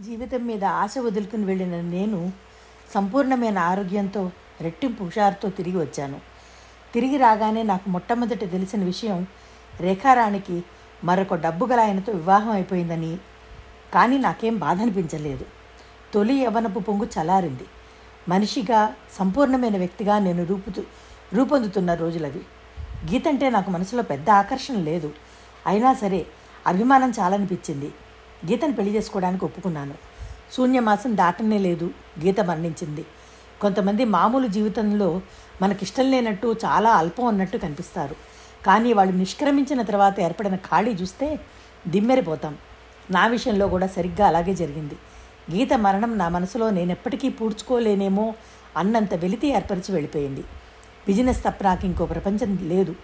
జీవితం మీద ఆశ వదులుకుని వెళ్ళిన నేను సంపూర్ణమైన ఆరోగ్యంతో రెట్టింపు హుషారుతో తిరిగి వచ్చాను. తిరిగి రాగానే నాకు మొట్టమొదట తెలిసిన విషయం రేఖారాణికి మరొక డబ్బు గల ఆయనతో వివాహం అయిపోయిందని. కానీ నాకేం బాధ అనిపించలేదు తొలి యవనపు పొంగు చలారింది మనిషిగా సంపూర్ణమైన వ్యక్తిగా నేను రూపుతు రూపొందుతున్న రోజులవి. గీతంటే నాకు మనసులో పెద్ద ఆకర్షణ లేదు. అయినా సరే అభిమానం చాలనిపించింది. గీతను పెళ్ళి చేసుకోవడానికి ఒప్పుకున్నాను. శూన్యమాసం దాటనే లేదు. గీత మరణించింది. కొంతమంది మామూలు జీవితంలో మనకిష్టం లేనట్టు చాలా అల్పం అన్నట్టు కనిపిస్తారు. కానీ వాళ్ళు నిష్క్రమించిన తర్వాత ఏర్పడిన ఖాళీ చూస్తే దిమ్మెరిపోతాం. నా విషయంలో కూడా సరిగ్గా అలాగే జరిగింది. గీత మరణం నా మనసులో నేనెప్పటికీ పూడ్చుకోలేనేమో అన్నంత వెలితి ఏర్పరిచి వెళ్ళిపోయింది. బిజినెస్ తప్ప నాకు ఇంకో ప్రపంచం లేదు.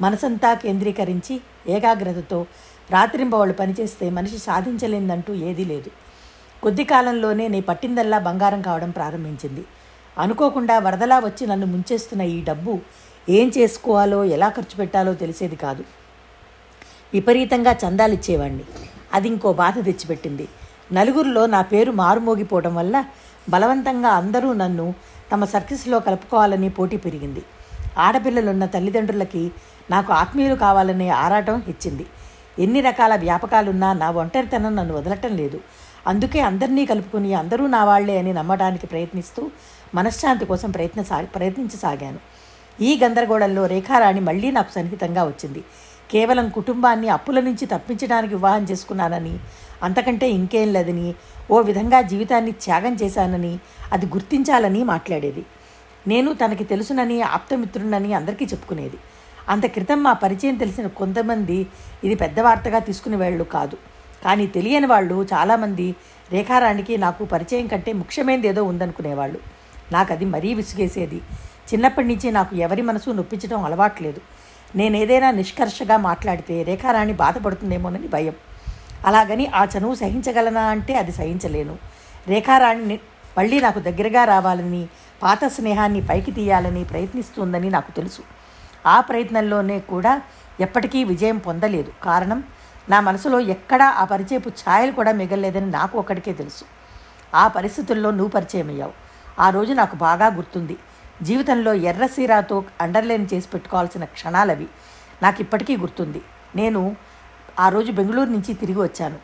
మనసంతా కేంద్రీకరించి ఏకాగ్రతతో రాత్రింబవళ్ళు పనిచేస్తే మనిషి సాధించలేందంటూ ఏదీ లేదు. కొద్ది కాలంలోనే నీ పట్టిందల్లా బంగారం కావడం ప్రారంభించింది. అనుకోకుండా వరదలా వచ్చి నన్ను ముంచేస్తున్న ఈ డబ్బు ఏం చేసుకోవాలో ఎలా ఖర్చు పెట్టాలో తెలిసేది కాదు. విపరీతంగా చందాలిచ్చేవాణ్ణి. అది ఇంకో బాధ తెచ్చిపెట్టింది. నలుగురిలో నా పేరు మారుమోగిపోవడం వల్ల బలవంతంగా అందరూ నన్ను తమ సర్కిల్స్లో కలుపుకోవాలని పోటీ పెరిగింది. ఆడపిల్లలున్న తల్లిదండ్రులకి నాకు ఆత్మీయులు కావాలనే ఆరాటం ఇచ్చింది. ఎన్ని రకాల వ్యాపకాలున్నా నా ఒంటరితనం నన్ను వదలటం లేదు. అందుకే అందరినీ కలుపుకుని అందరూ నా వాళ్ళే అని నమ్మడానికి ప్రయత్నిస్తూ మనశ్శాంతి కోసం ప్రయత్న సా ప్రయత్నించసాగాను. ఈ గందరగోళంలో రేఖారాణి మళ్ళీ నాకు సన్నిహితంగా వచ్చింది. కేవలం కుటుంబాన్ని అప్పుల నుంచి తప్పించడానికి వివాహం చేసుకున్నానని అంతకంటే ఇంకేం లేదని ఓ విధంగా జీవితాన్ని త్యాగం చేశానని అది గుర్తించాలని మాట్లాడేది. నేను తనకి తెలుసునని ఆప్తమిత్రునని అందరికీ చెప్పుకునేది. అంత క్రితం మా పరిచయం తెలిసిన కొంతమంది ఇది పెద్ద వార్తగా తీసుకునే వాళ్ళు కాదు. కానీ తెలియని వాళ్ళు చాలామంది రేఖారాణికి నాకు పరిచయం కంటే ముఖ్యమైనది ఏదో ఉందనుకునేవాళ్ళు. నాకు అది మరీ విసిగేసేది. చిన్నప్పటి నుంచి నాకు ఎవరి మనసు నొప్పించడం అలవాట్లేదు నేనేదైనా నిష్కర్షగా మాట్లాడితే రేఖారాణి బాధపడుతుందేమోనని భయం. అలాగని ఆ చనువు సహించగలనా అంటే అది సహించలేను. రేఖారాణిని మళ్ళీ నాకు దగ్గరగా రావాలని పాత స్నేహాన్ని పైకి తీయాలని ప్రయత్నిస్తుందని నాకు తెలుసు. ఆ ప్రయత్నంలోనే కూడా ఎప్పటికీ విజయం పొందలేదు. కారణం నా మనసులో ఎక్కడా ఆ పరిచయపు ఛాయలు కూడా మిగలలేదని నాకు ఒక్కడికే తెలుసు. ఆ పరిస్థితుల్లో నువ్వు పరిచయం అయ్యావు ఆ రోజు నాకు బాగా గుర్తుంది. జీవితంలో ఎర్రసీరాతో అండర్లైన్ చేసి పెట్టుకోవాల్సిన క్షణాలవి నాకు ఇప్పటికీ గుర్తుంది. నేను ఆ రోజు బెంగళూరు నుంచి తిరిగి వచ్చాను.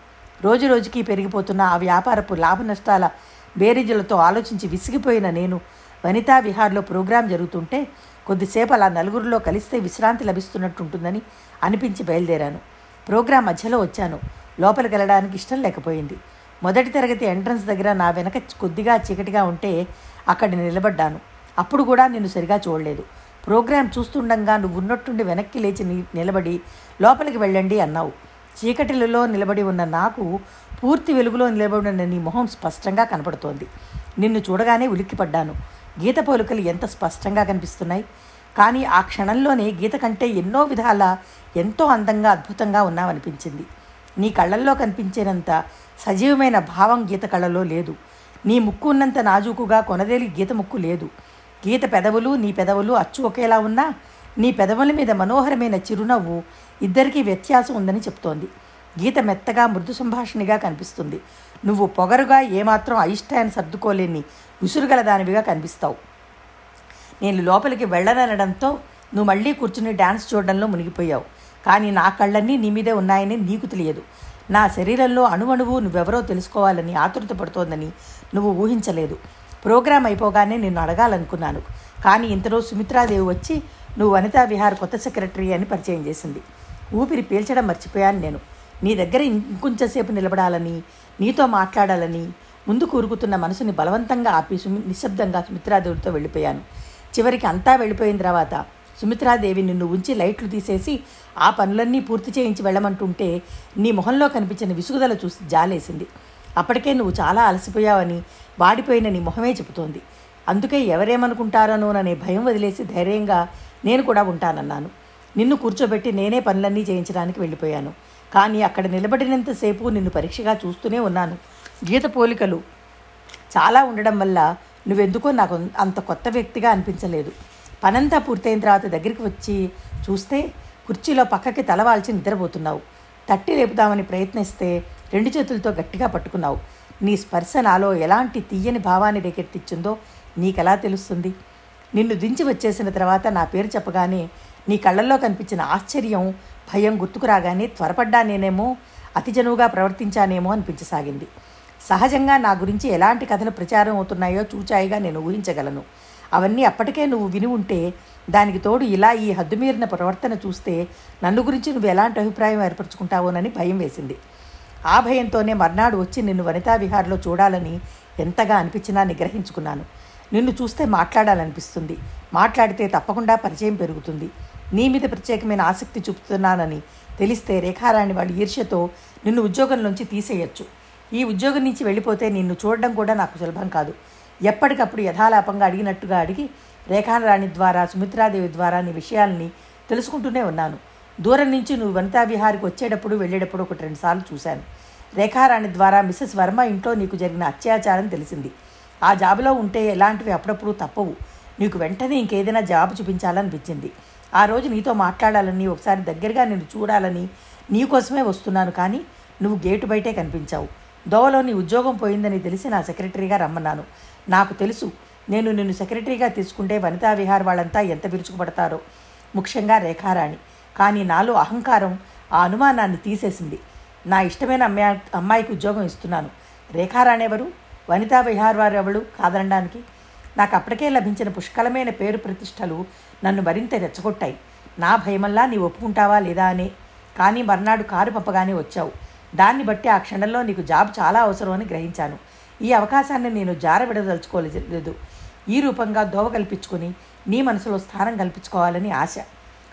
రోజు రోజుకి పెరిగిపోతున్న ఆ వ్యాపారపు లాభ నష్టాల బేరీజులతో ఆలోచించి విసిగిపోయిన నేను వనితా విహార్లో ప్రోగ్రాం జరుగుతుంటే కొద్దిసేపు అలా నలుగురిలో కలిస్తే విశ్రాంతి లభిస్తున్నట్టుంటుందని అనిపించి బయలుదేరాను. ప్రోగ్రాం మధ్యలో వచ్చాను. లోపలికి వెళ్ళడానికి ఇష్టం లేకపోయింది. మొదటి తరగతి ఎంట్రన్స్ దగ్గర నా వెనక కొద్దిగా చీకటిగా ఉంటే అక్కడ నిలబడ్డాను. అప్పుడు కూడా నిన్ను సరిగా చూడలేదు. ప్రోగ్రాం చూస్తుండగా నువ్వు ఉన్నట్టుండి వెనక్కి లేచి నిలబడి లోపలికి వెళ్ళండి అన్నావు. చీకటిలలో నిలబడి ఉన్న నాకు పూర్తి వెలుగులో నిలబడి ఉన్న నీ మొహం స్పష్టంగా కనపడుతోంది. నిన్ను చూడగానే ఉలిక్కిపడ్డాను. గీత పోలికలు ఎంత స్పష్టంగా కనిపిస్తున్నాయి. కానీ ఆ క్షణంలోనే గీత కంటే ఎన్నో విధాల ఎంతో అందంగా అద్భుతంగా ఉన్నావనిపించింది. నీ కళ్ళల్లో కనిపించేనంత సజీవమైన భావం గీత కళ్ళలో లేదు. నీ ముక్కు ఉన్నంత నాజూకుగా కొనదేలి గీత ముక్కు లేదు. గీత పెదవులు నీ పెదవులు అచ్చు ఒకేలా ఉన్నా నీ పెదవుల మీద మనోహరమైన చిరునవ్వు ఇద్దరికీ వ్యత్యాసం ఉందని చెప్తోంది. గీత మెత్తగా మృదు సంభాషణిగా కనిపిస్తుంది. నువ్వు పొగరుగా ఏమాత్రం అయిష్టాన్ని సర్దుకోలేని విసురుగల దానివిగా కనిపిస్తావు. నేను లోపలికి వెళ్ళననడంతో నువ్వు మళ్ళీ కూర్చుని డ్యాన్స్ చూడడంలో మునిగిపోయావు. కానీ నా కళ్ళన్నీ నీ మీదే ఉన్నాయని నీకు తెలియదు. నా శరీరంలో అణువణువు నువ్వెవరో తెలుసుకోవాలని ఆతృత పడుతోందని నువ్వు ఊహించలేదు. ప్రోగ్రాం అయిపోగానే నిన్ను అడగాలనుకున్నాను. కానీ ఇంతలో సుమిత్రాదేవి వచ్చి నువ్వు వనితా విహార్ కొత్త సెక్రటరీ అని పరిచయం చేసింది. ఊపిరి పీల్చడం మర్చిపోయాను నేను. నీ దగ్గర ఇంకొంచెంసేపు నిలబడాలని నీతో మాట్లాడాలని ముందు కూరుకుతున్న మనసుని బలవంతంగా ఆపి సుమి నిశ్శబ్దంగా సుమిత్రాదేవితో వెళ్ళిపోయాను. చివరికి అంతా వెళ్ళిపోయిన తర్వాత సుమిత్రాదేవి నిన్ను ఉంచి లైట్లు తీసేసి ఆ పనులన్నీ పూర్తి చేయించి వెళ్ళమంటుంటే నీ మొహంలో కనిపించిన విసుగుదల చూసి జాలేసింది. అప్పటికే నువ్వు చాలా అలసిపోయావని వాడిపోయిన నీ మొహమే చెబుతోంది. అందుకే ఎవరేమనుకుంటారనోననే భయం వదిలేసి ధైర్యంగా నేను కూడా ఉంటానన్నాను. నిన్ను కూర్చోబెట్టి నేనే పనులన్నీ చేయించడానికి వెళ్ళిపోయాను. కానీ అక్కడ నిలబడినంతసేపు నిన్ను పరీక్షగా చూస్తూనే ఉన్నాను. గీత పోలికలు చాలా ఉండడం వల్ల నువ్వెందుకో నాకు అంత కొత్త వ్యక్తిగా అనిపించలేదు. పనంతా పూర్తయిన తర్వాత దగ్గరికి వచ్చి చూస్తే కుర్చీలో పక్కకి తలవాల్చి నిద్రపోతున్నావు. తట్టి లేపుదామని ప్రయత్నిస్తే రెండు చేతులతో గట్టిగా పట్టుకున్నావు. నీ స్పర్శ నాలో ఎలాంటి తీయని భావాన్ని రేకెత్తిచ్చిందో నీకెలా తెలుస్తుంది? నిన్ను దించి వచ్చేసిన తర్వాత నా పేరు చెప్పగానే నీ కళ్ళల్లో కనిపించిన ఆశ్చర్యం భయం గుర్తుకు రాగానే త్వరపడ్డా నేనేమో అతి జనువుగా ప్రవర్తించానేమో అనిపించసాగింది. సహజంగా నా గురించి ఎలాంటి కథలు ప్రచారం అవుతున్నాయో చూచాయిగా నేను ఊహించగలను. అవన్నీ అప్పటికే నువ్వు విని ఉంటే దానికి తోడు ఇలా ఈ హద్దుమీరిన ప్రవర్తన చూస్తే నన్ను గురించి నువ్వు ఎలాంటి అభిప్రాయం ఏర్పరచుకుంటావోనని భయం వేసింది. ఆ భయంతోనే మర్నాడు వచ్చి నిన్ను వనితా విహార్లో చూడాలని ఎంతగా అనిపించినా నిగ్రహించుకున్నాను. నిన్ను చూస్తే మాట్లాడాలనిపిస్తుంది. మాట్లాడితే తప్పకుండా పరిచయం పెరుగుతుంది. నీ మీద ప్రత్యేకమైన ఆసక్తి చూపుతున్నానని తెలిస్తే రేఖారాణి వాళ్ళ ఈర్ష్యతో నిన్ను ఉద్యోగం నుంచి తీసేయచ్చు. ఈ ఉద్యోగం నుంచి వెళ్ళిపోతే నిన్ను చూడడం కూడా నాకు సులభం కాదు. ఎప్పటికప్పుడు యథాలాపంగా అడిగినట్టుగా అడిగి రేఖారాణి ద్వారా సుమిత్రాదేవి ద్వారా నీ విషయాల్ని తెలుసుకుంటూనే ఉన్నాను. దూరం నుంచి నువ్వు వనితా విహారికి వచ్చేటప్పుడు వెళ్ళేటప్పుడు ఒకటి రెండు సార్లు చూశాను. రేఖారాణి ద్వారా మిస్సెస్ వర్మ ఇంట్లో నీకు జరిగిన అత్యాచారం తెలిసింది. ఆ జాబులో ఉంటే ఎలాంటివి అప్పుడప్పుడు తప్పవు. నీకు వెంటనే ఇంకేదైనా జాబ్ చూపించాలనిపించింది. ఆ రోజు నీతో మాట్లాడాలని ఒకసారి దగ్గరగా నేను చూడాలని నీకోసమే వస్తున్నాను కానీ నువ్వు గేటు బయటే కనిపించావు. దోవలో నీ ఉద్యోగం పోయిందని తెలిసి నా సెక్రటరీగా రమ్మన్నాను. నాకు తెలుసు నేను నిన్ను సెక్రటరీగా తీసుకుంటే వనితా విహార్ వాళ్ళంతా ఎంత విరుచుకుపడతారో. ముఖ్యంగా రేఖారాణి. కానీ నాలో అహంకారం ఆ అనుమానాన్ని తీసేసింది. నా ఇష్టమైన అమ్మాయి అమ్మాయికి ఉద్యోగం ఇస్తున్నాను. రేఖారాణి ఎవరు? వనితా విహార్ వారు ఎవరు? కాదనడానికి. నాకు అప్పటికే లభించిన పుష్కలమైన పేరు ప్రతిష్టలు నన్ను మరింత రెచ్చగొట్టాయి. నా భయమల్లా నీ ఒప్పుకుంటావా లేదా అనే. కానీ మర్నాడు కారు పంపగానే వచ్చావు. దాన్ని బట్టి ఆ క్షణంలో నీకు జాబ్ చాలా అవసరం అని గ్రహించాను. ఈ అవకాశాన్ని నేను జారబిడదలుచుకోలేదు. ఈ రూపంగా దోవ కల్పించుకొని నీ మనసులో స్థానం కల్పించుకోవాలని ఆశ.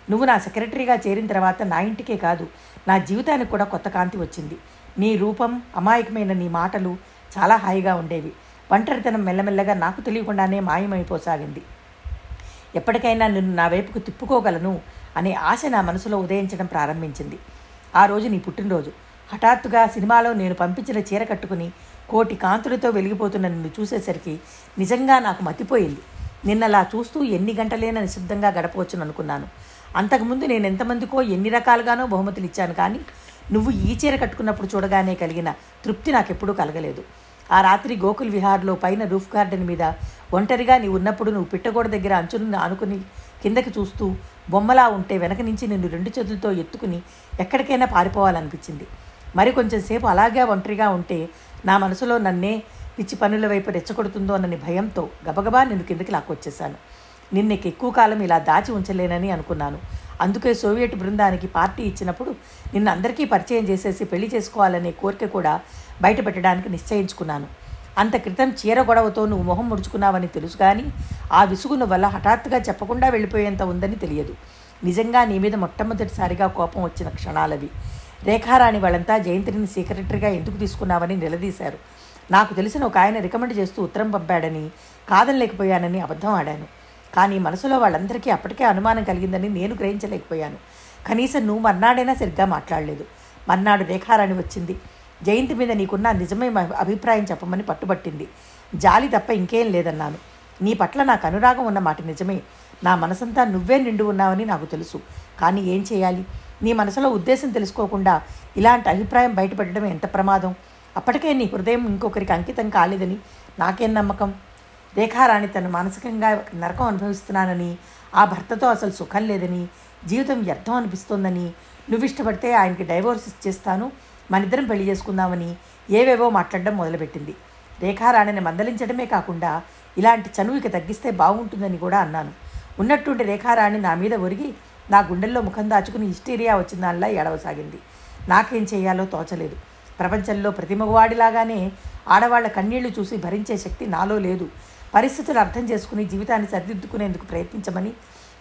నువ్వు నా సెక్రటరీగా చేరిన తర్వాత నా ఇంటికే కాదు నా జీవితానికి కూడా కొత్త కాంతి వచ్చింది. నీ రూపం అమాయకమైన నీ మాటలు చాలా హాయిగా ఉండేవి. ఒంటరితనం మెల్లమెల్లగా నాకు తెలియకుండానే మాయమైపోసాగింది. ఎప్పటికైనా నిన్ను నా వైపుకు తిప్పుకోగలను అనే ఆశ నా మనసులో ఉదయించడం ప్రారంభించింది. ఆ రోజు నీ పుట్టినరోజు. హఠాత్తుగా సినిమాలో నేను పంపించిన చీర కట్టుకుని కోటి కాంతులతో వెలిగిపోతున్న నిన్ను చూసేసరికి నిజంగా నాకు మతిపోయింది. నిన్నలా చూస్తూ ఎన్ని గంటలైనా నిశ్శబ్దంగా గడపవచ్చును అనుకున్నాను అంతకుముందు నేను ఎంతమందికో ఎన్ని రకాలుగానో బహుమతులు ఇచ్చాను కానీ నువ్వు ఈ చీర కట్టుకున్నప్పుడు చూడగానే కలిగిన తృప్తి నాకెప్పుడూ కలగలేదు. ఆ రాత్రి గోకుల్ విహార్లో పైన రూఫ్ గార్డెన్ మీద ఒంటరిగా నీ ఉన్నప్పుడు నువ్వు పిట్టగోడ దగ్గర అంచును ఆనుకుని కిందకి చూస్తూ బొమ్మలా ఉంటే వెనక నుంచి నిన్ను రెండు చేతులతో ఎత్తుకుని ఎక్కడికైనా పారిపోవాలనిపించింది. మరి కొంచెం సేపు అలాగే ఒంటరిగా ఉంటే నా మనసులో నన్నే పిచ్చి పనుల వైపు రెచ్చగొడుతుందో అన్నని భయంతో గబగబా నిన్ను కిందకి లాక్కొచ్చేశాను. నిన్నకి ఎక్కువ కాలం ఇలా దాచి ఉంచలేనని అనుకున్నాను. అందుకే సోవియట్ బృందానికి పార్టీ ఇచ్చినప్పుడు నిన్న అందరికీ పరిచయం చేసేసి పెళ్ళి చేసుకోవాలనే కోరిక కూడా బయటపెట్టడానికి నిశ్చయించుకున్నాను. అంత క్రితం చీర గొడవతో నువ్వు మొహం ముడుచుకున్నావని తెలుసు కానీ ఆ విసుగును వల్ల హఠాత్తుగా చెప్పకుండా వెళ్ళిపోయేంత ఉందని తెలియదు. నిజంగా నీ మీద మొట్టమొదటిసారిగా కోపం వచ్చిన క్షణాలవి. రేఖారాణి వాళ్ళంతా జయంతిని సెక్రటరీగా ఎందుకు తీసుకున్నావని నిలదీశారు. నాకు తెలిసిన ఒక ఆయన రికమెండ్ చేస్తూ ఉత్తరం పంపాడని కాదనలేకపోయానని అబద్ధం ఆడాను. కానీ మనసులో వాళ్ళందరికీ అప్పటికే అనుమానం కలిగిందని నేను గ్రహించలేకపోయాను. కనీసం నువ్వు మర్నాడైనా సరిగ్గా మాట్లాడలేదు. మర్నాడు రేఖారాణి వచ్చింది. జయంతి మీద నీకున్న నిజమైన అభిప్రాయం చెప్పమని పట్టుబట్టింది. జాలి తప్ప ఇంకేం లేదన్నాను. నీ పట్ల నాకు అనురాగం ఉన్న మాట నిజమే. నా మనసంతా నువ్వే నిండు ఉన్నావని నాకు తెలుసు. కానీ ఏం చేయాలి? నీ మనసులో ఉద్దేశం తెలుసుకోకుండా ఇలాంటి అభిప్రాయం బయటపెట్టడం ఎంత ప్రమాదం? అప్పటికే నీ హృదయం ఇంకొకరికి అంకితం కాలేదని నాకేం నమ్మకం? రేఖారాణి తను మానసికంగా నరకం అనుభవిస్తున్నానని ఆ భర్తతో అసలు సుఖం లేదని జీవితం వ్యర్థం అనిపిస్తోందని నువ్వు ఇష్టపడితే ఆయనకి డైవోర్స్ ఇచ్చేస్తాను మనిద్దరం పెళ్ళి చేసుకుందామని ఏవేవో మాట్లాడడం మొదలుపెట్టింది. రేఖారాణిని మందలించడమే కాకుండా ఇలాంటి చనువుకి తగ్గిస్తే బాగుంటుందని కూడా అన్నాను. ఉన్నట్టుండి రేఖారాణి నా మీద ఒరిగి నా గుండెల్లో ముఖం దాచుకుని హిస్టీరియా వచ్చిందానిలా ఏడవసాగింది. నాకేం చేయాలో తోచలేదు. ప్రపంచంలో ప్రతి మగవాడిలాగానే ఆడవాళ్ళ కన్నీళ్ళు చూసి భరించే శక్తి నాలో లేదు. పరిస్థితులు అర్థం చేసుకుని జీవితాన్ని సరిదిద్దుకునేందుకు ప్రయత్నించమని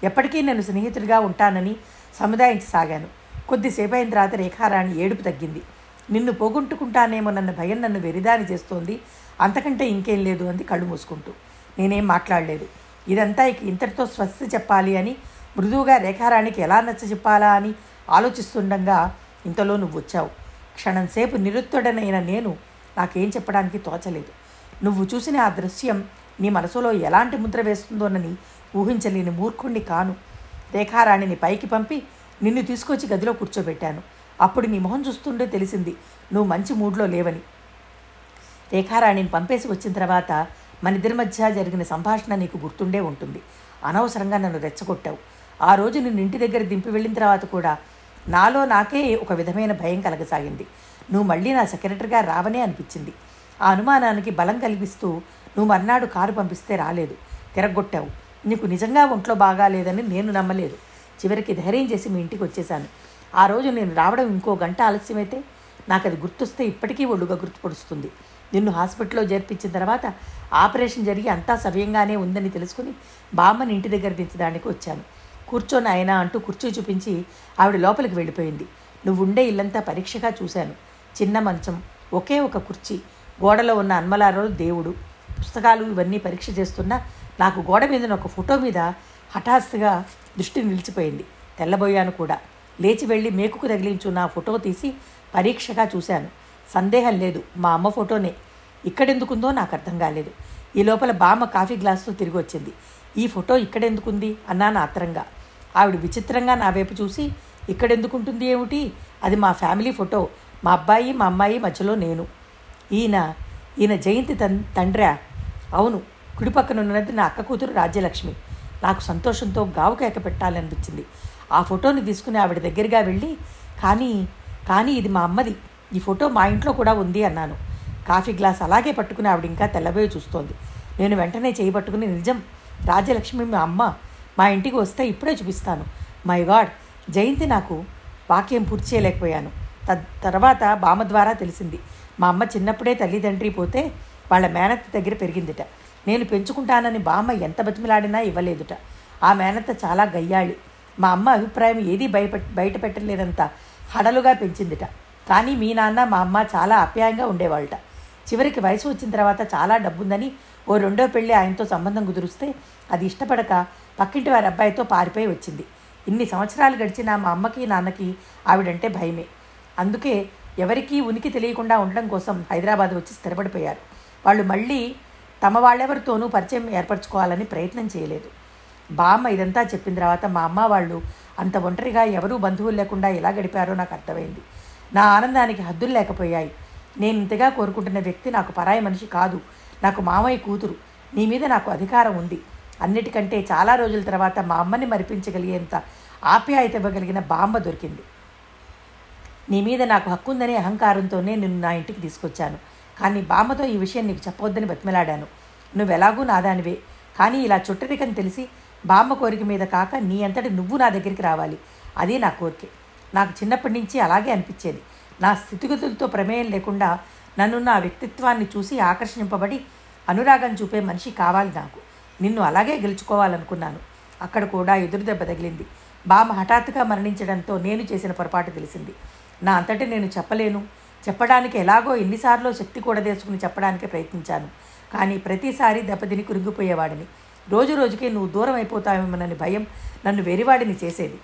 ఎప్పటికీ నేను స్నేహితుడిగా ఉంటానని సముదాయించసాగాను. కొద్దిసేపు అయిన తర్వాత రేఖారాణి ఏడుపు తగ్గింది. నిన్ను పోగొట్టుకుంటానేమోనన్న భయం నన్ను వెరిదాని చేస్తోంది. అంతకంటే ఇంకేం లేదు అంది కళ్ళు మూసుకుంటూ. నేనేం మాట్లాడలేదు. ఇదంతా ఇక ఇంతటితో స్వస్తి చెప్పాలి అని మృదువుగా రేఖారాణికి ఎలా నచ్చ చెప్పాలా అని ఆలోచిస్తుండగా ఇంతలో నువ్వు వచ్చావు క్షణంసేపు నిరుత్తుడనైన నేను నాకేం చెప్పడానికి తోచలేదు. నువ్వు చూసిన ఆ దృశ్యం నీ మనసులో ఎలాంటి ముద్ర వేస్తుందోనని ఊహించలేని మూర్ఖుణ్ణి కాను. రేఖారాణిని పైకి పంపి నిన్ను తీసుకొచ్చి గదిలో కూర్చోబెట్టాను. అప్పుడు నీ మొహం చూస్తుండే తెలిసింది నువ్వు మంచి మూడ్లో లేవని. రేఖారాణిని పంపేసి వచ్చిన తర్వాత మన ఇద్దరి మధ్య జరిగిన సంభాషణ నీకు గుర్తుండే ఉంటుంది. అనవసరంగా నన్ను రెచ్చగొట్టావు. ఆ రోజు నిన్ను ఇంటి దగ్గర దింపి వెళ్ళిన తర్వాత కూడా నాలో నాకే ఒక విధమైన భయం కలగసాగింది. నువ్వు మళ్ళీ నా సెక్రటరీగా రావనే అనిపించింది. ఆ అనుమానానికి బలం కల్పిస్తూ నువ్వు మర్నాడు కారు పంపిస్తే రాలేదు. తిరగొట్టావు. నీకు నిజంగా ఒంట్లో బాగాలేదని నేను నమ్మలేదు. చివరికి ధైర్యం చేసి మీ ఇంటికి వచ్చేశాను. ఆ రోజు నేను రావడం ఇంకో గంట ఆలస్యమైతే నాకు అది గుర్తొస్తే ఇప్పటికీ ఒళ్ళుగా గుర్తుపడుస్తుంది. నిన్ను హాస్పిటల్లో చేర్పించిన తర్వాత ఆపరేషన్ జరిగి అంతా సవ్యంగానే ఉందని తెలుసుకుని బామ్మని ఇంటి దగ్గర దించడానికి వచ్చాను. కూర్చొని ఆయన అంటూ కుర్చీ చూపించి ఆవిడ లోపలికి వెళ్ళిపోయింది. నువ్వు ఉండే ఇల్లంతా పరీక్షగా చూశాను. చిన్న మంచం ఒకే ఒక కుర్చీ గోడలో ఉన్న అన్మలారో దేవుడు. పుస్తకాలు ఇవన్నీ పరీక్ష చేస్తున్నా నాకు గోడ మీద ఒక ఫోటో మీద హఠాత్తుగా దృష్టి నిలిచిపోయింది. తెల్లబోయాను కూడా. లేచి వెళ్ళి మేకుకు తగిలించు నా ఫోటో తీసి పరీక్షగా చూశాను. సందేహం లేదు. మా అమ్మ ఫోటోనే. ఇక్కడెందుకుందో నాకు అర్థం కాలేదు. ఈ లోపల బామ్మ కాఫీ గ్లాసుతో తిరిగి వచ్చింది. ఈ ఫోటో ఇక్కడెందుకుంది? అన్నాను ఆత్రంగా. ఆవిడ విచిత్రంగా నా వైపు చూసి ఇక్కడెందుకుంటుంది ఏమిటి? అది మా ఫ్యామిలీ ఫోటో. మా అబ్బాయి మా అమ్మాయి మధ్యలో నేను. ఈయన ఈయన జయంతి తన్ తండ్రా? అవును. కుడి పక్కన ఉన్నది నా అక్క కూతురు రాజ్యలక్ష్మి. నాకు సంతోషంతో గావుకేక పెట్టాలనిపించింది ఆ ఫోటోని తీసుకుని ఆవిడ దగ్గరగా వెళ్ళి కానీ కానీ ఇది మా అమ్మది. ఈ ఫోటో మా ఇంట్లో కూడా ఉంది అన్నాను. కాఫీ గ్లాస్ అలాగే పట్టుకుని ఆవిడ ఇంకా తెల్లబోయి చూస్తోంది. నేను వెంటనే చేయబట్టుకుని నిజం రాజ్యలక్ష్మి మా అమ్మ మా ఇంటికి వస్తే ఇప్పుడే చూపిస్తాను. మై గాడ్ జయంతి నాకు వాక్యం పూర్తి చేయలేకపోయాను. తద్ తర్వాత బామ్మ ద్వారా తెలిసింది. మా అమ్మ చిన్నప్పుడే తల్లిదండ్రి పోతే వాళ్ళ మేనత్త దగ్గర పెరిగిందిట. నేను పెంచుకుంటానని బామ్మ ఎంత బతిమిలాడినా ఇవ్వలేదుట. ఆ మేనత్త చాలా గయ్యాళి. మా అమ్మ అభిప్రాయం ఏదీ బయట బయట పెట్టలేదంత హడలుగా పెంచిందిట. కానీ మీ నాన్న మా అమ్మ చాలా ఆప్యాయంగా ఉండేవాళ్ళట. చివరికి వయసు వచ్చిన తర్వాత చాలా డబ్బుందని ఓ రెండో పెళ్ళి ఆయనతో సంబంధం కుదురుస్తే అది ఇష్టపడక పక్కింటి వారి అబ్బాయితో పారిపోయి వచ్చింది. ఇన్ని సంవత్సరాలు గడిచినా మా అమ్మకి నాన్నకి ఆవిడంటే భయమే. అందుకే ఎవరికీ ఉనికి తెలియకుండా ఉండడం కోసం హైదరాబాద్ వచ్చి స్థిరపడిపోయారు. వాళ్ళు మళ్ళీ తమ వాళ్ళెవరితోనూ పరిచయం ఏర్పరచుకోవాలని ప్రయత్నం చేయలేదు. బామ్మ ఇదంతా చెప్పిన తర్వాత మా అమ్మ వాళ్ళు అంత ఒంటరిగా ఎవరూ బంధువులు లేకుండా ఎలా గడిపారో నాకు అర్థమైంది. నా ఆనందానికి హద్దులు లేకపోయాయి. నేను ఇంతగా కోరుకుంటున్న వ్యక్తి నాకు పరాయి మనిషి కాదు. నాకు మామయ్య కూతురు. నీ మీద నాకు అధికారం ఉంది. అన్నిటికంటే చాలా రోజుల తర్వాత మా అమ్మని మరిపించగలిగేంత ఆప్యాయత ఇవ్వగలిగిన బామ్మ దొరికింది. నీ మీద నాకు హక్కు ఉందనే అహంకారంతోనే నిన్ను నా ఇంటికి తీసుకొచ్చాను. కానీ బామ్మతో ఈ విషయం నీకు చెప్పవద్దని బతిమలాడాను. నువ్వు ఎలాగూ నాదానివే. కానీ ఇలా చుట్టరికని తెలిసి బామ్మ కోరిక మీద కాక నీ అంతటి నువ్వు నా దగ్గరికి రావాలి. అది నా కోరికే. నాకు చిన్నప్పటి నుంచి అలాగే అనిపించేది. నా స్థితిగతులతో ప్రమేయం లేకుండా నన్ను నా వ్యక్తిత్వాన్ని చూసి ఆకర్షింపబడి అనురాగం చూపే మనిషి కావాలి నాకు. నిన్ను అలాగే గెలుచుకోవాలనుకున్నాను. అక్కడ కూడా ఎదురు దెబ్బ తగిలింది. బామ్మ హఠాత్తుగా మరణించడంతో నేను చేసిన పొరపాటు తెలిసింది. నా అంతటి నేను చెప్పలేను. చెప్పడానికి ఎలాగో ఎన్నిసార్లు శక్తి కూడా తెచ్చుకుని చెప్పడానికి ప్రయత్నించాను. కానీ ప్రతిసారి దెబ్బతిని కురిగిపోయేవాడిని. రోజు రోజుకి నువ్వు దూరం అయిపోతావేమోనని భయం నన్ను వెరివాడిని చేసేది.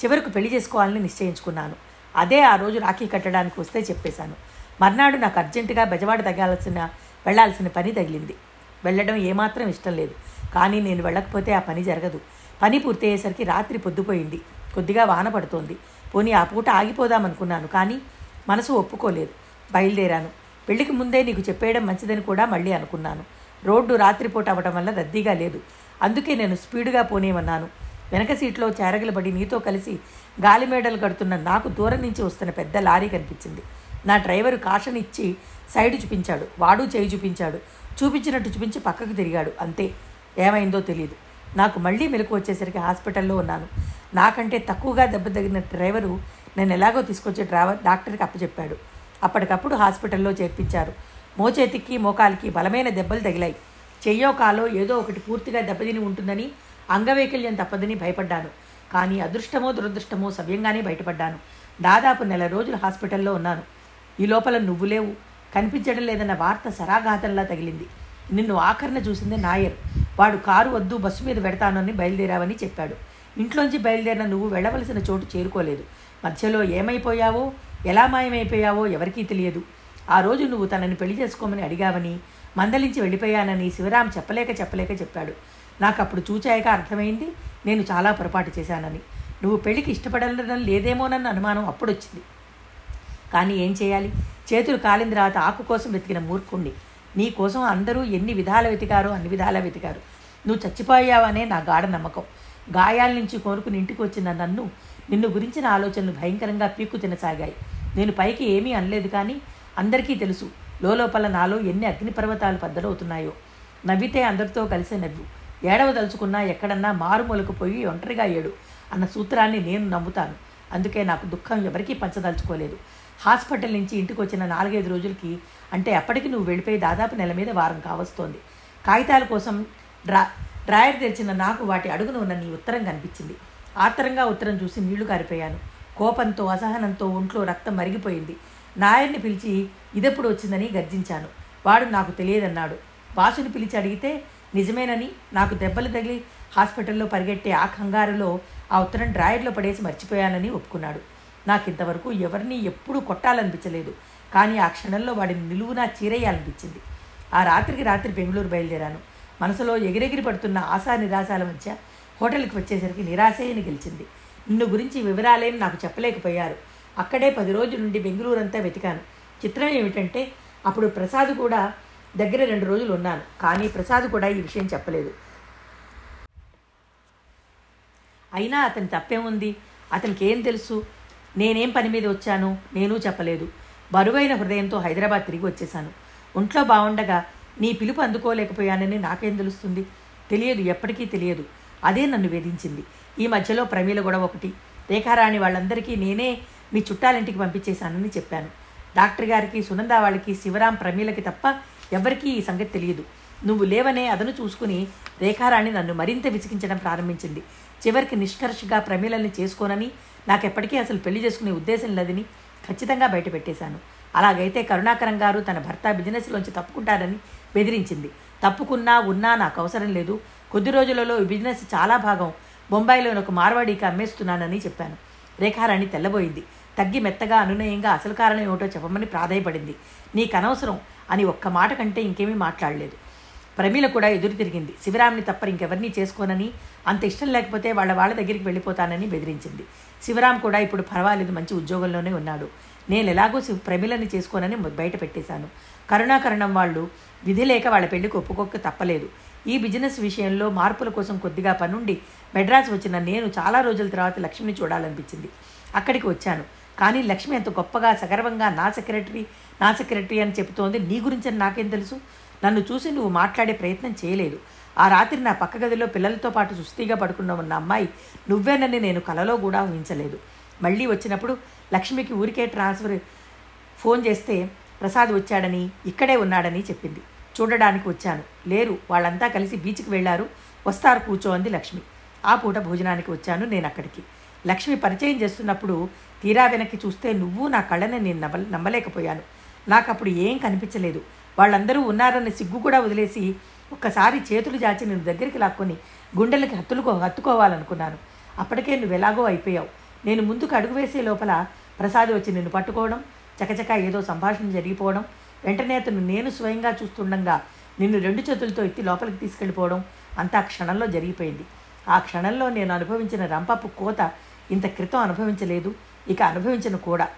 చివరకు పెళ్ళి చేసుకోవాలని నిశ్చయించుకున్నాను. అదే ఆ రోజు రాఖీ కట్టడానికి వస్తే చెప్పేశాను. మర్నాడు నాకు అర్జెంటుగా బెజవాడ తగ్గాల్సిన వెళ్ళాల్సిన పని తగిలింది. వెళ్ళడం ఏమాత్రం ఇష్టం లేదు. కానీ నేను వెళ్ళకపోతే ఆ పని జరగదు. పని పూర్తయ్యేసరికి రాత్రి పొద్దుపోయింది. కొద్దిగా వాన పడుతోంది. పోనీ ఆ పూట ఆగిపోదామనుకున్నాను కానీ మనసు ఒప్పుకోలేదు. బయలుదేరాను. పెళ్ళికి ముందే నీకు చెప్పేయడం మంచిదని కూడా మళ్ళీ అనుకున్నాను. రోడ్డు రాత్రిపూట అవ్వడం వల్ల రద్దీగా లేదు. అందుకే నేను స్పీడ్గా పోనేమన్నాను వెనక సీట్లో చేరగలబడి నీతో కలిసి గాలిమేడలు కడుతున్న నాకు దూరం నుంచి వస్తున్న పెద్ద లారీ కనిపించింది. నా డ్రైవరు కాషన్ ఇచ్చి సైడ్ చూపించాడు. వాడు చేయి చూపించాడు. చూపించినట్టు చూపించి పక్కకు తిరిగాడు. అంతే. ఏమైందో తెలియదు నాకు మళ్ళీ మెలకు వచ్చేసరికి హాస్పిటల్లో ఉన్నాను. నాకంటే తక్కువగా దెబ్బ తగిన డ్రైవరు నేను ఎలాగో తీసుకొచ్చే డ్రైవర్ డాక్టర్కి అప్పచెప్పాడు. అప్పటికప్పుడు హాస్పిటల్లో చేర్పించారు. మోచేతికి మోకాలికి బలమైన దెబ్బలు తగిలాయి. చెయ్యో కాలో ఏదో ఒకటి పూర్తిగా దెబ్బతిని ఉంటుందని అంగవైకల్యం తప్పదని భయపడ్డాను. కానీ అదృష్టమో దురదృష్టమో సవ్యంగానే బయటపడ్డాను. దాదాపు నెల రోజులు హాస్పిటల్లో ఉన్నాను. ఈ లోపల నువ్వు లేవు. కనిపించడం లేదన్న వార్త సరాఘాతంలా తగిలింది. నిన్ను ఆఖరణ చూసింది నాయర్. వాడు కారు వద్దు బస్సు మీద పెడతానని బయలుదేరావని చెప్పాడు. ఇంట్లోంచి బయలుదేరిన నువ్వు వెళ్ళవలసిన చోటు చేరుకోలేదు. మధ్యలో ఏమైపోయావో ఎలా మాయమైపోయావో ఎవరికీ తెలియదు. ఆ రోజు నువ్వు తనని పెళ్ళి చేసుకోమని అడిగావని మందలించి వెళ్ళిపోయానని శివరాం చెప్పలేక చెప్పలేక చెప్పాడు. నాకు అప్పుడు చూచాయక అర్థమైంది నేను చాలా పొరపాటు చేశానని. నువ్వు పెళ్ళికి ఇష్టపడడం లేదేమోనన్న అనుమానం అప్పుడొచ్చింది. కానీ ఏం చేయాలి? చేతులు కాలిన తర్వాత ఆకు కోసం వెతికిన మూర్ఖుణ్ణి. నీ కోసం అందరూ ఎన్ని విధాల వెతికారో అన్ని విధాల వెతికారు. నువ్వు చచ్చిపోయావనే నా గాఢ నమ్మకం. గాయాల నుంచి కోరుకుని ఇంటికి వచ్చిన నన్ను నిన్ను గురించిన ఆలోచనలు భయంకరంగా పీక్కు తినసాగాయి నేను పైకి ఏమీ అనలేదు కానీ అందరికీ తెలుసు. లోపల నాలో ఎన్ని అగ్నిపర్వతాలు పద్దలవుతున్నాయో. నవ్వితే అందరితో కలిసే నవ్వు. ఏడవదలుచుకున్నా ఎక్కడన్నా మారుమూలకు పోయి ఒంటరిగా ఏడు అన్న సూత్రాన్ని నేను నమ్ముతాను. అందుకే నాకు దుఃఖం ఎవరికీ పంచదలుచుకోలేదు. హాస్పిటల్ నుంచి ఇంటికి వచ్చిన నాలుగైదు రోజులకి అంటే అప్పటికి నువ్వు వెళ్ళిపోయి దాదాపు నెల మీద వారం కావస్తోంది. కాగితాల కోసం డ్రా డ్రాయర్ తెరిచిన నాకు వాటి అడుగున ఉన్న నీ ఉత్తరం కనిపించింది. ఆత్తరంగా ఉత్తరం చూసి నీళ్ళు కారిపోయాను. కోపంతో అసహనంతో ఒంట్లో రక్తం మరిగిపోయింది. నాయర్ని పిలిచి ఇదెప్పుడు వచ్చిందని గర్జించాను. వాడు నాకు తెలియదన్నాడు. వాసుని పిలిచి అడిగితే నిజమేనని నాకు దెబ్బలు తగిలి హాస్పిటల్లో పరిగెట్టే ఆ కంగారులో ఆ ఉత్తరం డ్రాయర్లో పడేసి మర్చిపోయానని ఒప్పుకున్నాడు. నాకు ఇంతవరకు ఎవరిని ఎప్పుడూ కొట్టాలనిపించలేదు. కానీ ఆ క్షణంలో వాడిని నిలువునా చీరేయాలనిపించింది. ఆ రాత్రికి రాత్రి బెంగళూరు బయలుదేరాను. మనసులో ఎగిరెగిరి పడుతున్న ఆశా నిరాశాల మధ్య హోటల్కి వచ్చేసరికి నిరాశయని గెలిచింది. నిన్ను గురించి వివరాలేని నాకు చెప్పలేకపోయారు. అక్కడే పది రోజుల నుండి బెంగళూరు అంతా వెతికాను. చిత్రం ఏమిటంటే అప్పుడు ప్రసాద్ కూడా దగ్గర రెండు రోజులు ఉన్నాను కానీ ప్రసాద్ కూడా ఈ విషయం చెప్పలేదు. అయినా అతని తప్పేముంది? అతనికి ఏం తెలుసు? నేనేం పని మీద వచ్చాను? నేను చెప్పలేదు. బరువైన హృదయంతో హైదరాబాద్ తిరిగి వచ్చేశాను. ఒంట్లో బాగుండగా నీ పిలుపు అందుకోలేకపోయానని నాకేం తెలుస్తుంది? తెలియదు ఎప్పటికీ తెలియదు. అదే నన్ను వేధించింది. ఈ మధ్యలో ప్రమీల గొడవ ఒకటి. రేఖారాణి వాళ్ళందరికీ నేనే మీ చుట్టాలింటికి పంపించేశానని చెప్పాను. డాక్టర్ గారికి సునంద వాళ్ళకి శివరాం ప్రమీలకి తప్ప ఎవ్వరికీ ఈ సంగతి తెలియదు. నువ్వు లేవనే అదను చూసుకుని రేఖారాణి నన్ను మరింత విసిగించడం ప్రారంభించింది. చివరికి నిష్కర్షగా ప్రమీలని చేసుకోనని నాకెప్పటికీ అసలు పెళ్ళి చేసుకునే ఉద్దేశం లేదని ఖచ్చితంగా బయటపెట్టేశాను. అలాగైతే కరుణాకరం గారు తన భర్త బిజినెస్లోంచి తప్పుకుంటారని బెదిరించింది. తప్పుకున్నా ఉన్నా నాకు అవసరం లేదు. కొద్ది రోజులలో ఈ బిజినెస్ చాలా భాగం బొంబాయిలోని ఒక మార్వాడీకి అమ్మేస్తున్నానని చెప్పాను. రేఖారాణి తెల్లబోయింది. తగ్గి మెత్తగా అనునయంగా అసలు కారణం ఏమిటో చెప్పమని ప్రాధాయపడింది. నీకనవసరం అని ఒక్క మాట కంటే ఇంకేమీ మాట్లాడలేదు. ప్రమీల కూడా ఎదురు తిరిగింది. శివరామ్ని తప్ప ఇంకెవరినీ చేసుకోనని అంత ఇష్టం లేకపోతే వాళ్ళ వాళ్ళ దగ్గరికి వెళ్ళిపోతానని బెదిరించింది. శివరామ్ కూడా ఇప్పుడు పర్వాలేదు మంచి ఉద్యోగంలోనే ఉన్నాడు. నేను ఎలాగో శివ ప్రమిలని చేసుకోనని బయట పెట్టేశాను. కరుణాకరణం వాళ్ళు విధి లేక వాళ్ళ పెళ్ళికి ఒప్పుకోక తప్పలేదు. ఈ బిజినెస్ విషయంలో మార్పుల కోసం కొద్దిగా పనుండి మెడ్రాస్ వచ్చిన నేను చాలా రోజుల తర్వాత లక్ష్మిని చూడాలనిపించింది. అక్కడికి వచ్చాను. కానీ లక్ష్మి ఎంత గొప్పగా సగర్వంగా నా సెక్రటరీ నా సెక్రటరీ అని చెబుతోంది. నీ గురించి నాకేం తెలుసు? నన్ను చూసి నువ్వు మాట్లాడే ప్రయత్నం చేయలేదు. ఆ రాత్రి నా పక్క గదిలో పిల్లలతో పాటు సుస్థిగా పడుకున్న ఉన్న అమ్మాయి నువ్వేనని నేను కలలో కూడా ఊహించలేదు. మళ్ళీ వచ్చినప్పుడు లక్ష్మికి ఊరికే ట్రాన్స్ఫర్ ఫోన్ చేస్తే ప్రసాద్ వచ్చాడని ఇక్కడే ఉన్నాడని చెప్పింది. చూడడానికి వచ్చాను. లేరు. వాళ్ళంతా కలిసి బీచ్కి వెళ్ళారు. వస్తారు కూర్చో అంది లక్ష్మి. ఆ పూట భోజనానికి వచ్చాను నేను అక్కడికి. లక్ష్మి పరిచయం చేస్తున్నప్పుడు తీరా వెనక్కి చూస్తే నువ్వు నా కళ్ళని నేను నమ్మ నమ్మలేకపోయాను. నాకు అప్పుడు ఏం కనిపించలేదు. వాళ్ళందరూ ఉన్నారన్న సిగ్గు కూడా వదిలేసి ఒక్కసారి చేతులు జాచి నేను దగ్గరికి లాక్కొని గుండెలకి హత్తులుకో హత్తుకోవాలనుకున్నాను. అప్పటికే నువ్వు ఎలాగో అయిపోయావు. నేను ముందుకు అడుగు వేసే లోపల ప్రసాద్ వచ్చి నిన్ను పట్టుకోవడం చకచక ఏదో సంభాషణ జరిగిపోవడం వెంటనే అతను నేను స్వయంగా చూస్తుండగా నిన్ను రెండు చేతులతో ఎత్తి లోపలికి తీసుకెళ్ళిపోవడం అంతా క్షణంలో జరిగిపోయింది. ఆ క్షణంలో నేను అనుభవించిన రంపపు కోత ఇంత క్రితం అనుభవించలేదు. ఇక అనుభవించను కూడా.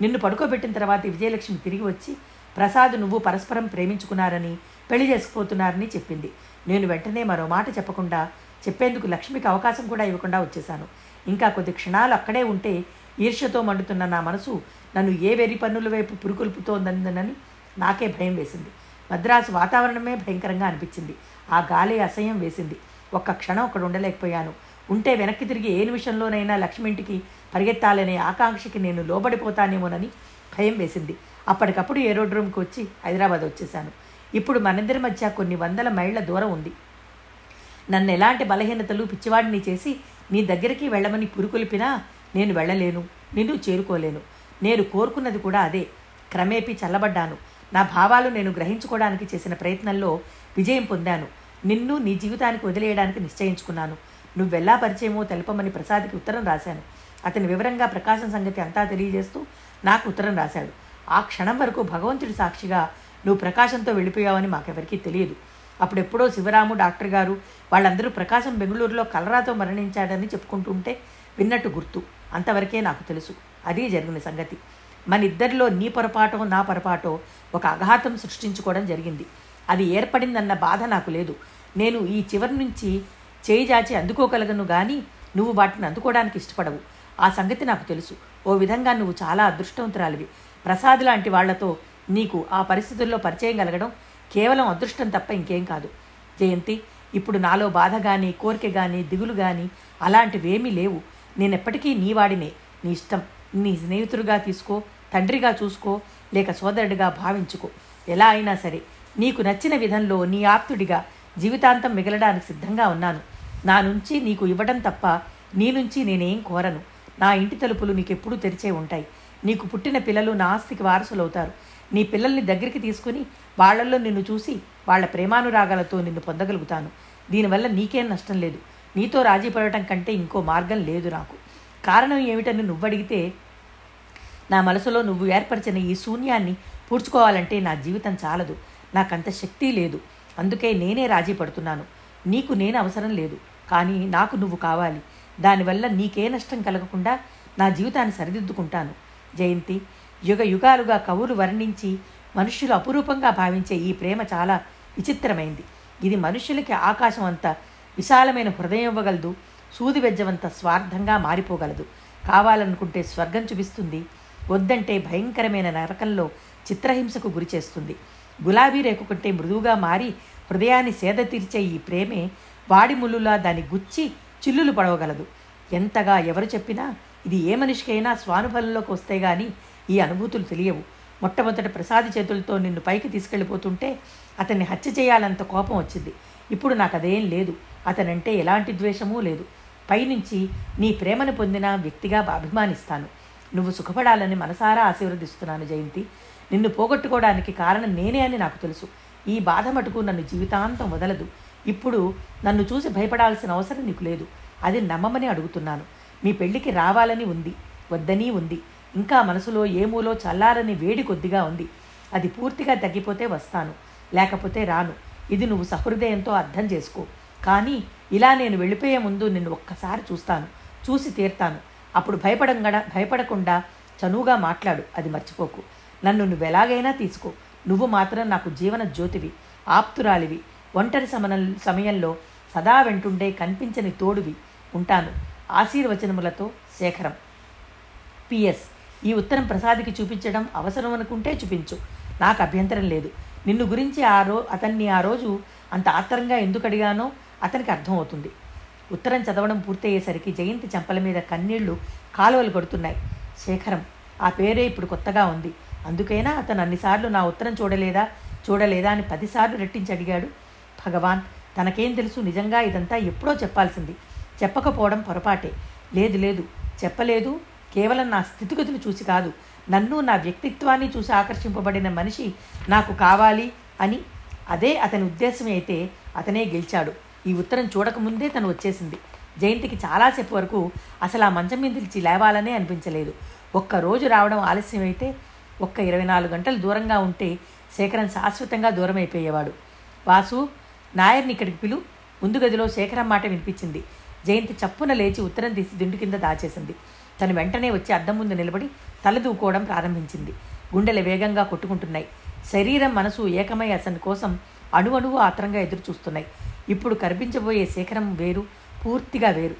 నిన్ను పడుకోబెట్టిన తర్వాత విజయలక్ష్మి తిరిగి వచ్చి ప్రసాద్ నువ్వు పరస్పరం ప్రేమించుకున్నారని పెళ్ళి చేసుకుపోతున్నారని చెప్పింది. నేను వెంటనే మరో మాట చెప్పకుండా చెప్పేందుకు లక్ష్మికి అవకాశం కూడా ఇవ్వకుండా వచ్చేశాను. ఇంకా కొద్ది క్షణాలు అక్కడే ఉంటే ఈర్ష్యతో మండుతున్న నా మనసు నన్ను ఏ వెరి పన్నుల వైపు పురుకొల్పుతోందని నాకే భయం వేసింది. మద్రాసు వాతావరణమే భయంకరంగా అనిపించింది. ఆ గాలి అసహ్యం వేసింది. ఒక్క క్షణం అక్కడ ఉండలేకపోయాను. ఉంటే వెనక్కి తిరిగి ఏ నిమిషంలోనైనా లక్ష్మి ఇంటికి పరిగెత్తాలనే ఆకాంక్షకి నేను లోబడిపోతానేమోనని భయం వేసింది. అప్పటికప్పుడు ఏరోడ్రోమ్కి వచ్చి హైదరాబాద్ వచ్చేసాను ఇప్పుడు మనిద్దరి మధ్య కొన్ని వందల మైళ్ళ దూరం ఉంది. నన్ను ఎలాంటి బలహీనతలు పిచ్చివాడిని చేసి నీ దగ్గరికి వెళ్ళమని పురుకొలిపినా నేను వెళ్ళలేను నిన్ను చేరుకోలేను. నేను కోరుకున్నది కూడా అదే. క్రమేపీ చల్లబడ్డాను. నా భావాలు నేను గ్రహించుకోవడానికి చేసిన ప్రయత్నంలో విజయం పొందాను. నిన్ను నీ జీవితానికి వదిలేయడానికి నిశ్చయించుకున్నాను. నువ్వెల్లా పరిచయమో తెలపమని ప్రసాద్కి ఉత్తరం రాశాను. అతని వివరంగా ప్రకాశం సంగతి అంతా తెలియజేస్తూ నాకు ఉత్తరం రాశాడు. ఆ క్షణం వరకు భగవంతుడి సాక్షిగా నువ్వు ప్రకాశంతో వెళ్ళిపోయావని మాకెవరికీ తెలియదు. అప్పుడెప్పుడో శివరాము డాక్టర్ గారు వాళ్ళందరూ ప్రకాశం బెంగళూరులో కలరాతో మరణించాడని చెప్పుకుంటుంటే విన్నట్టు గుర్తు. అంతవరకే నాకు తెలుసు. అది జరిగిన సంగతి. మన ఇద్దరిలో నీ పొరపాటో నా పొరపాటో ఒక అఘాతం సృష్టించుకోవడం జరిగింది. అది ఏర్పడిందన్న బాధ నాకు లేదు. నేను ఈ చివరి నుంచి చేయి జాచి అందుకోగలను కానీ నువ్వు వాటిని అందుకోవడానికి ఇష్టపడవు. ఆ సంగతి నాకు తెలుసు. ఓ విధంగా నువ్వు చాలా అదృష్టవంతురాలివి. ప్రసాద్ లాంటి వాళ్ళతో నీకు ఆ పరిస్థితుల్లో పరిచయం కలగడం కేవలం అదృష్టం తప్ప ఇంకేం కాదు. జయంతి ఇప్పుడు నాలో బాధ కానీ కోరిక కానీ దిగులు కానీ అలాంటివేమీ లేవు. నేనెప్పటికీ నీ వాడినే. నీ ఇష్టం. నీ స్నేహితుడిగా తీసుకో తండ్రిగా చూసుకో లేక సోదరుడిగా భావించుకో. ఎలా అయినా సరే నీకు నచ్చిన విధంలో నీ ఆప్తుడిగా జీవితాంతం మిగలడానికి సిద్ధంగా ఉన్నాను. నా నుంచి నీకు ఇవ్వడం తప్ప నీ నుంచి నేనేం కోరను. నా ఇంటి తలుపులు నీకెప్పుడూ తెరిచే ఉంటాయి. నీకు పుట్టిన పిల్లలు నా ఆస్తికి వారసులవుతారు. నీ పిల్లల్ని దగ్గరికి తీసుకుని వాళ్ళల్లో నిన్ను చూసి వాళ్ళ ప్రేమానురాగాలతో నిన్ను పొందగలుగుతాను. దీనివల్ల నీకేం నష్టం లేదు. నీతో రాజీ పడటం కంటే ఇంకో మార్గం లేదు నాకు. కారణం ఏమిటని నువ్వు అడిగితే నా మనసులో నువ్వు ఏర్పరిచిన ఈ శూన్యాన్ని పూడ్చుకోవాలంటే నా జీవితం చాలదు. నాకంత శక్తి లేదు. అందుకే నేనే రాజీ పడుతున్నాను. నీకు నేను అవసరం లేదు. కానీ నాకు నువ్వు కావాలి. దానివల్ల నీకే నష్టం కలగకుండా నా జీవితాన్ని సరిదిద్దుకుంటాను. జయంతి యుగ యుగాలుగా కవులు వర్ణించి మనుష్యులు అపురూపంగా భావించే ఈ ప్రేమ చాలా విచిత్రమైంది. ఇది మనుష్యులకి ఆకాశం అంత విశాలమైన హృదయం ఇవ్వగలదు సూది వెజ్జవంత స్వార్థంగా మారిపోగలదు. కావాలనుకుంటే స్వర్గం చూపిస్తుంది వద్దంటే భయంకరమైన నరకంలో చిత్రహింసకు గురి చేస్తుంది. గులాబీ రేకు కంటే మృదువుగా మారి హృదయాన్ని సేద తీర్చే ఈ ప్రేమే వాడి ముళ్ళులా దాన్ని గుచ్చి చిల్లులు పడవగలదు. ఎంతగా ఎవరు చెప్పినా ఇది ఏ మనిషికైనా స్వానుభవంలోకి వస్తే గాని ఈ అనుభూతులు తెలియవు. మొట్టమొదట ప్రసాది చేతులతో నిన్ను పైకి తీసుకెళ్ళిపోతుంటే అతన్ని హత్య చేయాలంత కోపం వచ్చింది. ఇప్పుడు నాకు అదేం లేదు. అతనంటే ఎలాంటి ద్వేషమూ లేదు. పైనుంచి నీ ప్రేమను పొందిన వ్యక్తిగా అభిమానిస్తాను. నువ్వు సుఖపడాలని మనసారా ఆశీర్వదిస్తున్నాను జయంతి. నిన్ను పోగొట్టుకోవడానికి కారణం నేనే అని నాకు తెలుసు. ఈ బాధ మటుకు నన్ను జీవితాంతం వదలదు. ఇప్పుడు నన్ను చూసి భయపడాల్సిన అవసరం నీకు లేదు. అది నమ్మమని అడుగుతున్నాను. మీ పెళ్ళికి రావాలని ఉంది. వద్దని ఉంది. ఇంకా మనసులో ఏమూలో చల్లారని వేడి కొద్దిగా ఉంది. అది పూర్తిగా తగ్గిపోతే వస్తాను. లేకపోతే రాను. ఇది నువ్వు సహృదయంతో అర్థం చేసుకో. కానీ ఇలా నేను వెళ్ళిపోయే ముందు నిన్ను ఒక్కసారి చూస్తాను. చూసి తీర్తాను. అప్పుడు భయపడంగడ భయపడకుండా చనువుగా మాట్లాడు. అది మర్చిపోకు. నన్ను నువ్వు ఎలాగైనా తీసుకో. నువ్వు మాత్రం నాకు జీవన జ్యోతివి ఆప్తురాలివి. ఒంటరి సమన సమయంలో సదా వెంటుండే కనిపించని తోడువి ఉంటాను. ఆశీర్వచనములతో శేఖరం. పిఎస్ ఈ ఉత్తరం ప్రసాద్కి చూపించడం అవసరం అనుకుంటే చూపించు. నాకు అభ్యంతరం లేదు. నిన్ను గురించి ఆ రో అతన్ని ఆ రోజు అంత ఆత్రంగా ఎందుకు అడిగానో అతనికి అర్థమవుతుంది. ఉత్తరం చదవడం పూర్తయ్యేసరికి జయంతి చెంపల మీద కన్నీళ్ళు కాలువలు పడుతున్నాయి శేఖరం ఆ పేరే ఇప్పుడు కొత్తగా ఉంది. అందుకైనా అతను అన్నిసార్లు నా ఉత్తరం చూడలేదా చూడలేదా అని పదిసార్లు రెట్టించి అడిగాడు. భగవాన్ తనకేం తెలుసు? నిజంగా ఇదంతా ఎప్పుడో చెప్పాల్సింది. చెప్పకపోవడం పొరపాటే. లేదు లేదు. చెప్పలేదు. కేవలం నా స్థితిగతులు చూసి కాదు. నన్ను నా వ్యక్తిత్వాన్ని చూసి ఆకర్షింపబడిన మనిషి నాకు కావాలి అని అదే అతని ఉద్దేశమే అయితే అతనే గెలిచాడు. ఈ ఉత్తరం చూడకముందే తను వచ్చేసింది. జయంతికి చాలాసేపు వరకు అసలు ఆ మంచం మీద నిలిచి లేవాలనే అనిపించలేదు. ఒక్క రోజు రావడం ఆలస్యమైతే ఒక్క ఇరవై నాలుగు గంటలు దూరంగా ఉంటే శేఖరం శాశ్వతంగా దూరమైపోయేవాడు. వాసు నాయర్ని ఇక్కడికి పిలు. ముందు గదిలో శేఖరం మాట వినిపించింది. జయంతి చప్పున లేచి ఉత్తరం తీసి దిండు కింద దాచేసింది. తను వెంటనే వచ్చి అద్దం ముందు నిలబడి తలదూకోవడం ప్రారంభించింది. గుండెలు వేగంగా కొట్టుకుంటున్నాయి. శరీరం మనసు ఏకమై అతని కోసం అణువణువు ఆత్రంగా ఎదురు చూస్తున్నాయి ఇప్పుడు కనిపించబోయే శేఖరం వేరు పూర్తిగా వేరు.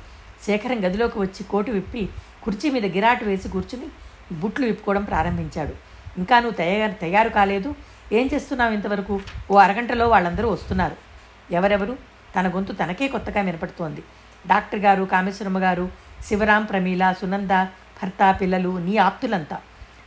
శేఖరం గదిలోకి వచ్చి కోటు విప్పి కుర్చీ మీద గిరాటు వేసి కూర్చుని బుట్లు విప్పుకోవడం ప్రారంభించాడు. ఇంకా నువ్వు తయారు తయారు కాలేదు. ఏం చేస్తున్నావు ఇంతవరకు? ఓ అరగంటలో వాళ్ళందరూ వస్తున్నారు. ఎవరెవరు? తన గొంతు తనకే కొత్తగా వినపడుతోంది. డాక్టర్ గారు కామేశ్వరమ్మ గారు శివరాం ప్రమీల సునంద భర్త పిల్లలు నీ ఆప్తులంతా.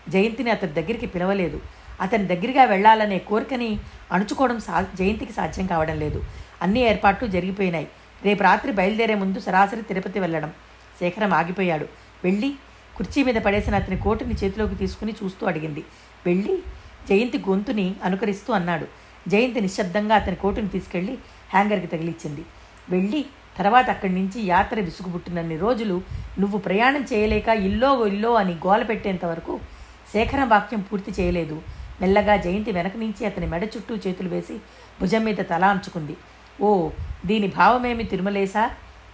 జయంతిని అతని దగ్గరికి పిలవలేదు. అతని దగ్గరగా వెళ్ళాలనే కోరికని అణుచుకోవడం సా జయంతికి సాధ్యం కావడం లేదు. అన్ని ఏర్పాట్లు జరిగిపోయినాయి. రేపు రాత్రి బయలుదేరే ముందు సరాసరి తిరుపతి వెళ్ళడం. శేఖరం ఆగిపోయాడు. వెళ్ళి కుర్చీ మీద పడేసిన అతని కోటుని చేతిలోకి తీసుకుని చూస్తూ అడిగింది. వెళ్ళి జయంతి గొంతుని అనుకరిస్తూ అన్నాడు. జయంతి నిశ్శబ్దంగా అతని కోటును తీసుకెళ్ళి హ్యాంగర్కి తగిలిచ్చింది. వెళ్ళి తర్వాత అక్కడి నుంచి యాత్ర విసుగుబుట్టినన్ని రోజులు నువ్వు ప్రయాణం చేయలేక ఇల్లో ఇల్లో అని గోల పెట్టేంత వరకు శేఖరం వాక్యం పూర్తి చేయలేదు. మెల్లగా జయంతి వెనక నుంచి అతని మెడ చుట్టూ చేతులు వేసి భుజం మీద తల అంచుకుంది. ఓ దీని భావమేమి తిరుమలేసా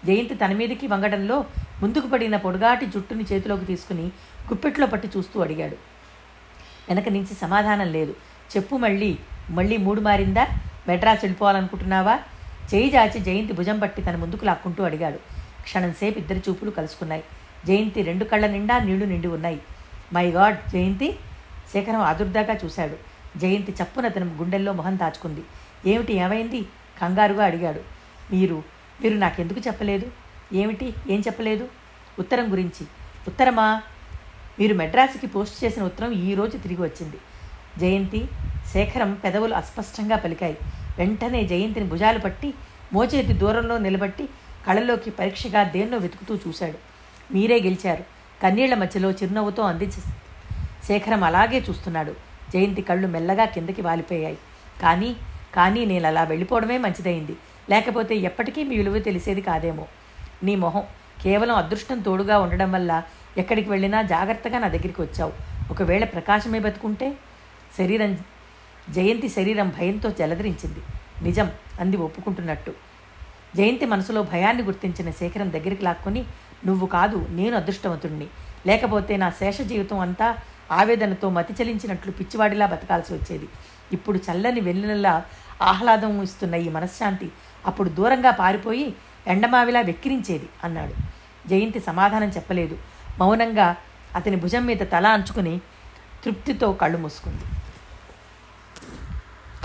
జయంతి తన మీదకి వంగడంలో ముందుకు పడిన పొడుగాటి జుట్టుని చేతిలోకి తీసుకుని గుప్పెట్లో పట్టి చూస్తూ అడిగాడు. వెనక నుంచి సమాధానం లేదు. చెప్పు మళ్ళీ. మళ్ళీ మూడు మారిందా? మెడ్రాస్ వెళ్ళిపోవాలనుకుంటున్నావా? చేయి జాచి జయంతి భుజం పట్టి తన ముందుకు లాక్కుంటూ అడిగాడు. క్షణంసేపు ఇద్దరు చూపులు కలుసుకున్నాయి. జయంతి రెండు కళ్ళ నిండా నీళ్ళు నిండి ఉన్నాయి. My god Jayanthi? శేఖరం ఆదుర్దాగా చూశాడు. జయంతి చప్పున అతని గుండెల్లో మొహం దాచుకుంది. ఏమిటి ఏమైంది? కంగారుగా అడిగాడు. మీరు మీరు నాకెందుకు చెప్పలేదు? ఏమిటి ఏం చెప్పలేదు? ఉత్తరం గురించి. ఉత్తరమా? మీరు మెడ్రాస్కి పోస్ట్ చేసిన ఉత్తరం ఈ రోజు తిరిగి వచ్చింది. జయంతి శేఖరం పెదవులు అస్పష్టంగా పలికాయి. వెంటనే జయంతిని భుజాలు పట్టి మోచేతి దూరంలో నిలబట్టి కళ్ళలోకి పరీక్షగా దేన్నో వెతుకుతూ చూశాడు. మీరే గెలిచారు. కన్నీళ్ళ మధ్యలో చిరునవ్వుతో అందించి శేఖరం అలాగే చూస్తున్నాడు. జయంతి కళ్ళు మెల్లగా కిందకి వాలిపోయాయి. కానీ కానీ నేను అలా వెళ్ళిపోవడమే మంచిదైంది లేకపోతే ఎప్పటికీ మీ విలువ తెలిసేది కాదేమో. నీ మొహం కేవలం అదృష్టం తోడుగా ఉండడం వల్ల ఎక్కడికి వెళ్ళినా జాగ్రత్తగా నా దగ్గరికి వచ్చావు. ఒకవేళ ప్రకాశమే బతుకుంటే శరీరం జయంతి శరీరం భయంతో జలధరించింది నిజం అంది ఒప్పుకుంటున్నట్టు. జయంతి మనసులో భయాన్ని గుర్తించిన శేఖరం దగ్గరికి లాక్కొని నువ్వు కాదు నేను అదృష్టవంతుడిని లేకపోతే నా శేష జీవితం అంతా ఆవేదనతో మతి చలించినట్లు పిచ్చివాడిలా బతకాల్సి వచ్చేది. ఇప్పుడు చల్లని వెన్నెలలా ఆహ్లాదం ఇస్తున్న ఈ మనశ్శాంతి అప్పుడు దూరంగా పారిపోయి ఎండమావిలా వెక్కిరించేది అన్నాడు. జయంతి సమాధానం చెప్పలేదు. మౌనంగా అతని భుజం మీద తల అంచుకుని తృప్తితో కళ్ళు మూసుకుంది.